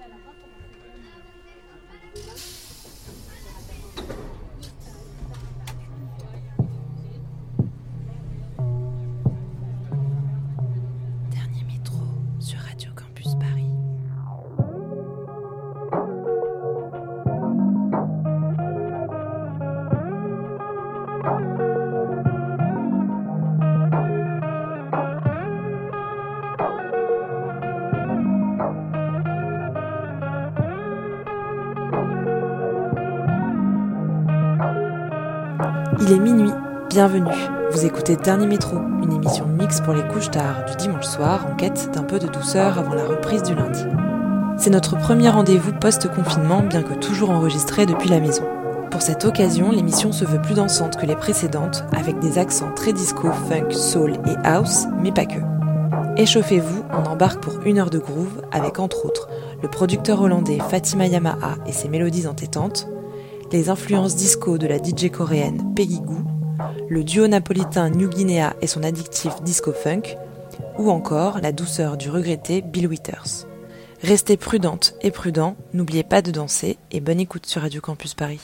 Gracias. Bienvenue. Vous écoutez Dernier Métro, une émission mixte pour les couches tard du dimanche soir en quête d'un peu de douceur avant la reprise du lundi. C'est notre premier rendez-vous post-confinement, bien que toujours enregistré depuis la maison. Pour cette occasion, l'émission se veut plus dansante que les précédentes, avec des accents très disco, funk, soul et house, mais pas que. Échauffez-vous, on embarque pour une heure de groove avec entre autres le producteur hollandais Fatima Yamaha et ses mélodies entêtantes, les influences disco de la DJ coréenne Peggy Goo, le duo napolitain New Guinea et son addictif disco funk, ou encore la douceur du regretté Bill Withers. Restez prudente et prudent, n'oubliez pas de danser et bonne écoute sur Radio Campus Paris.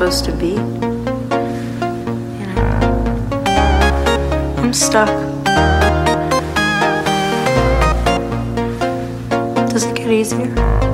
Supposed to be. You know, I'm stuck. Does it get easier?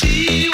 see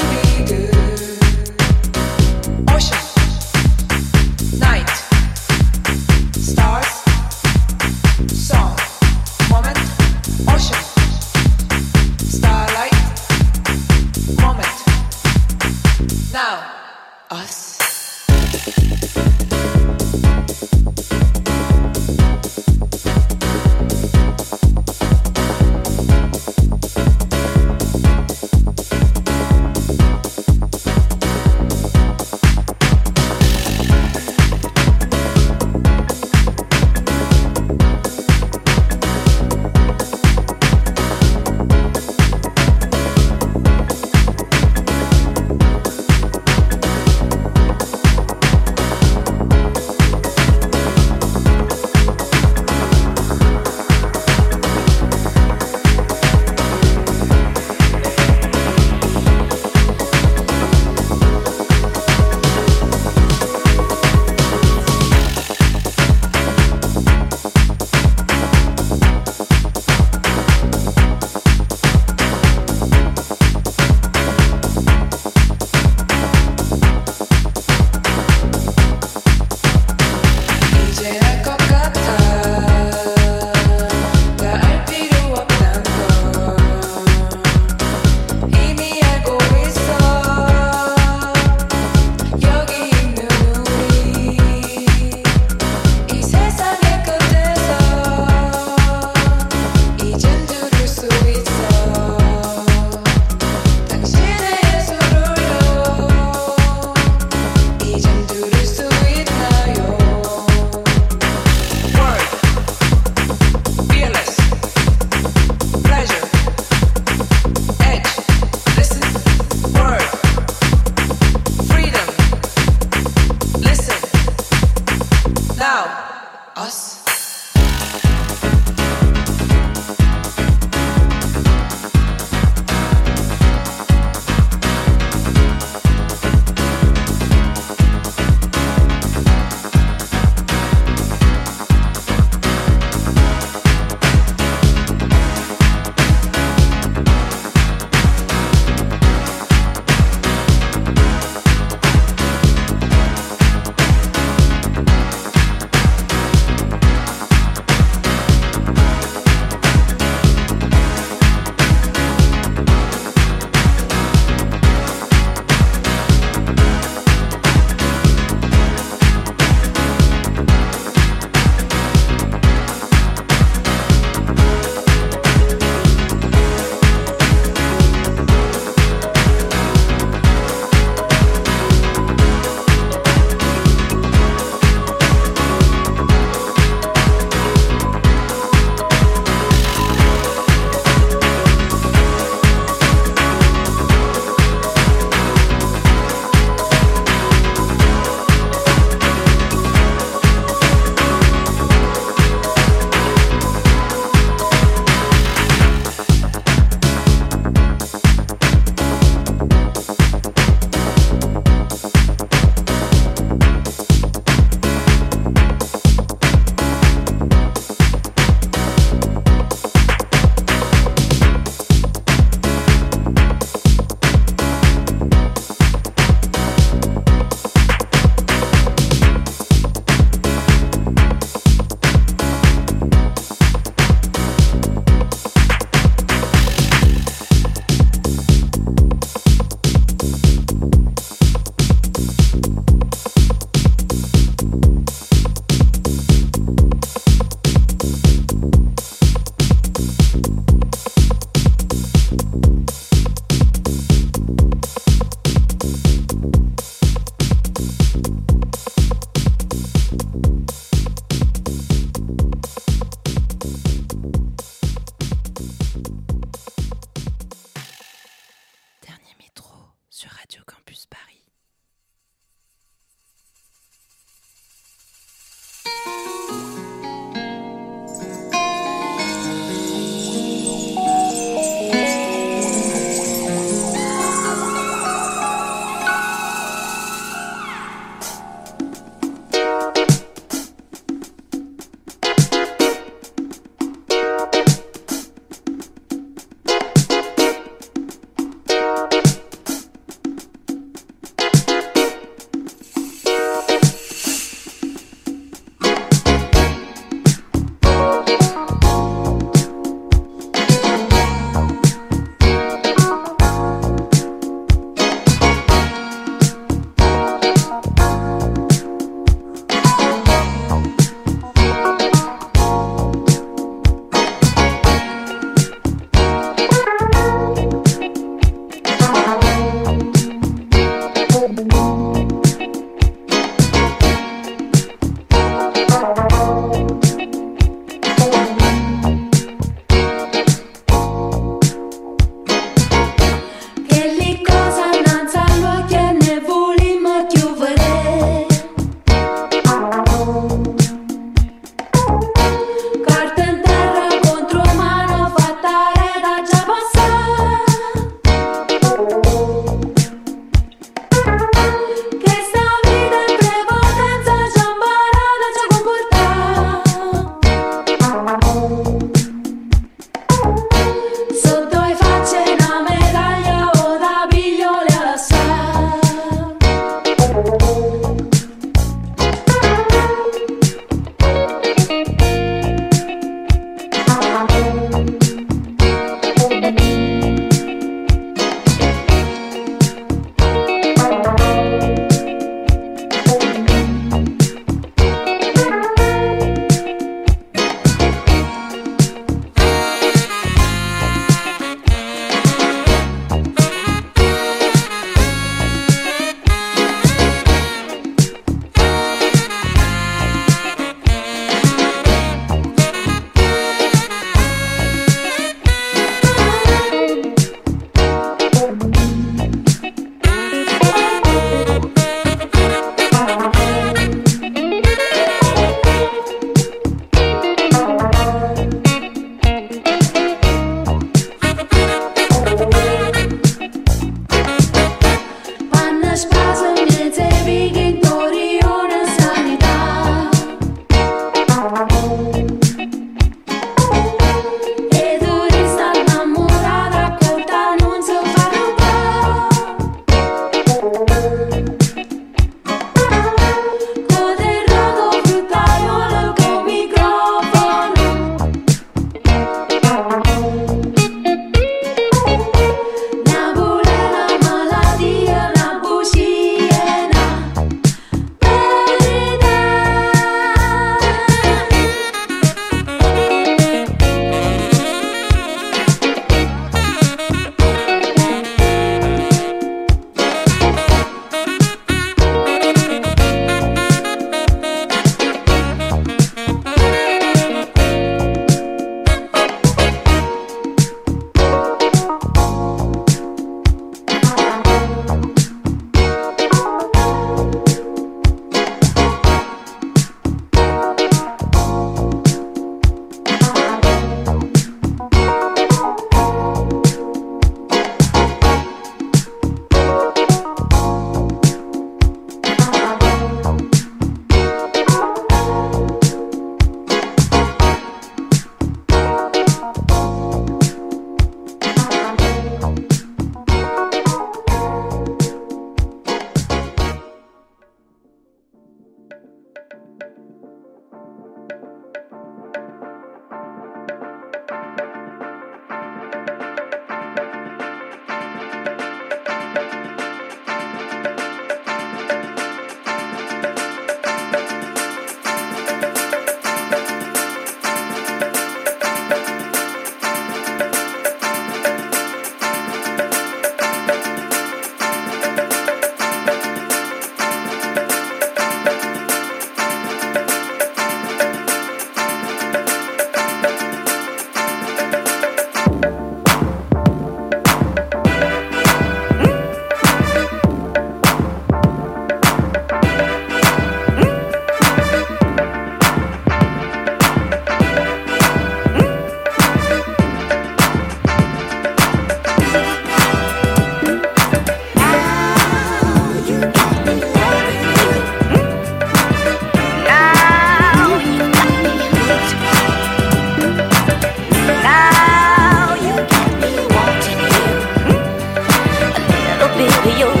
big, you.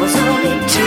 was only two.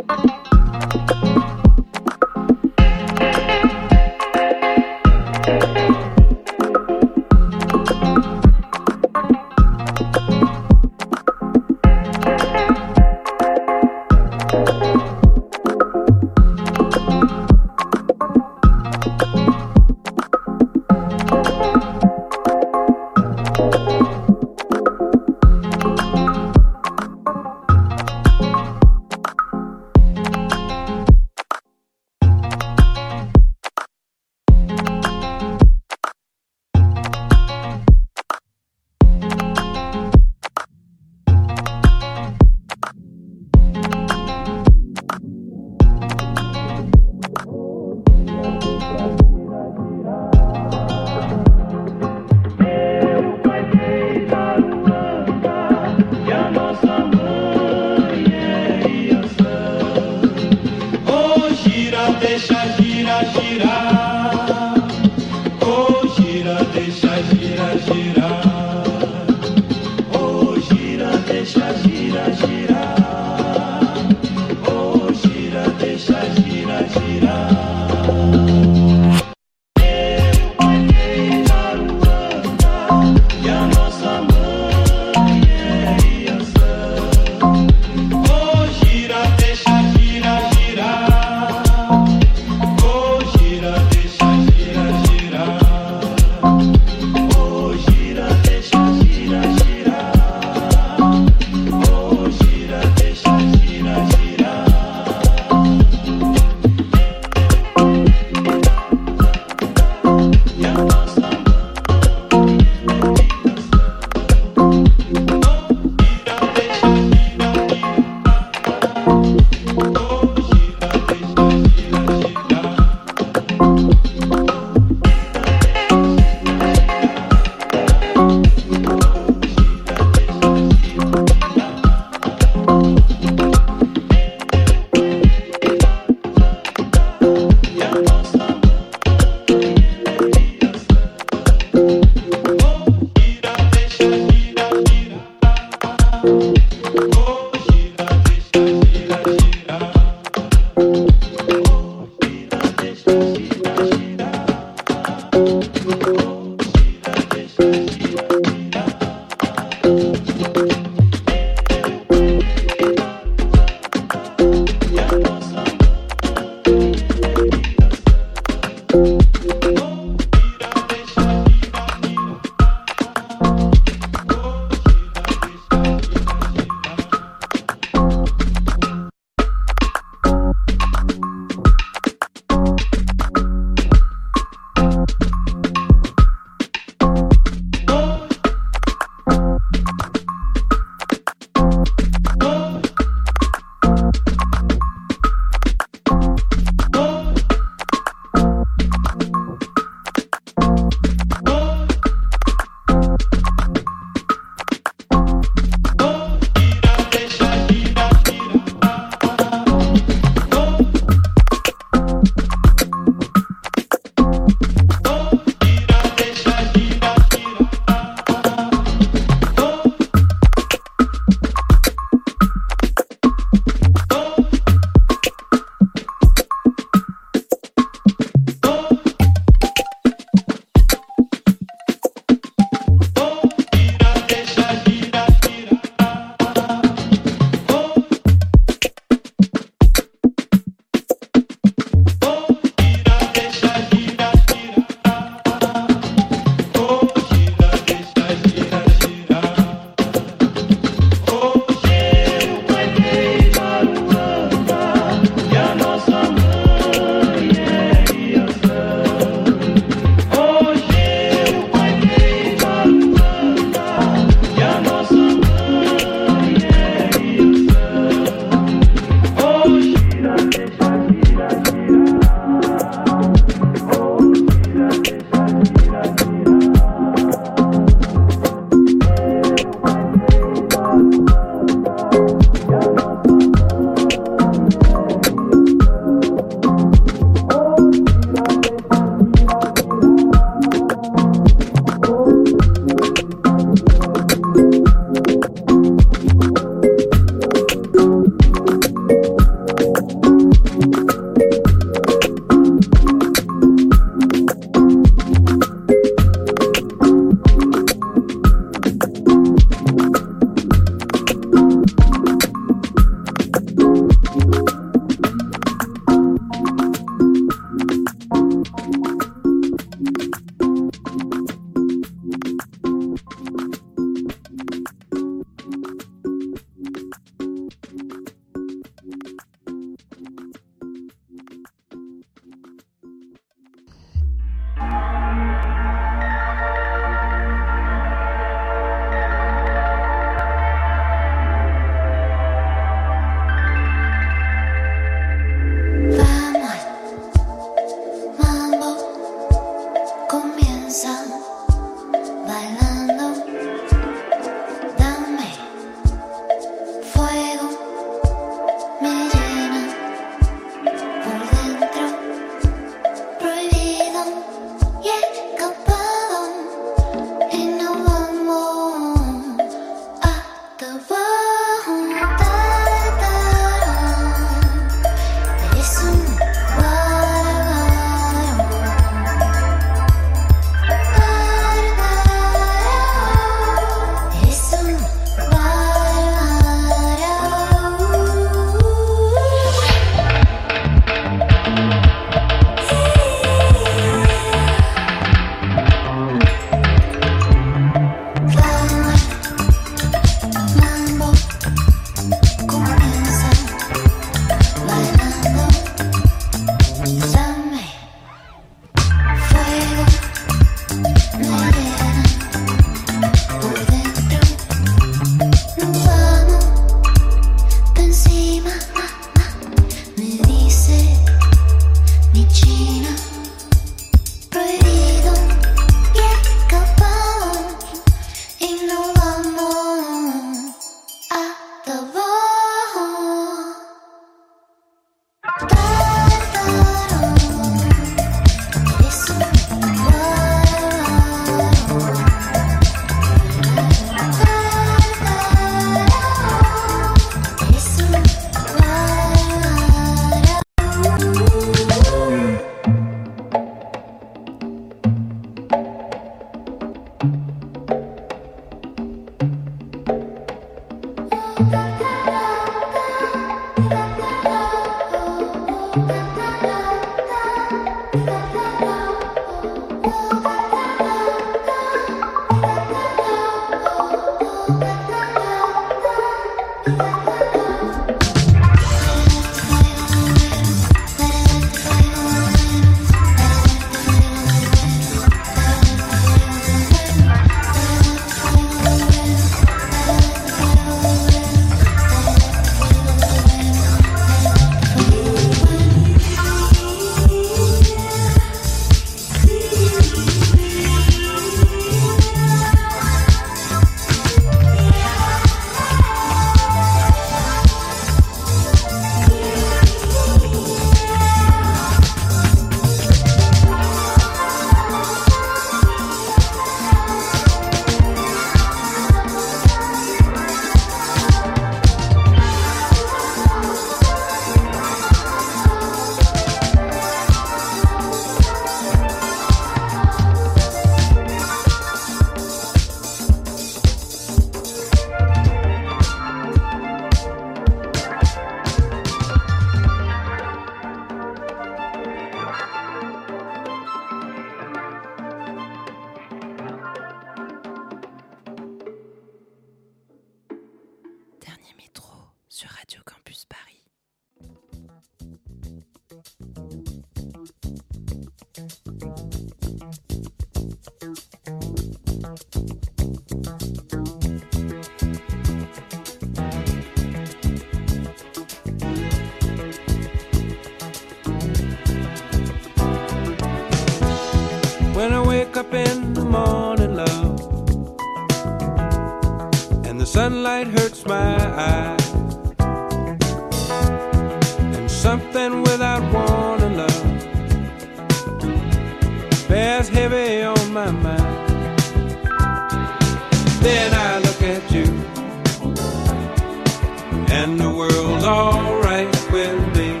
alright with me.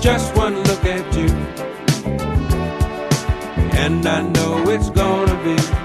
Just one look at you, and I know it's gonna be.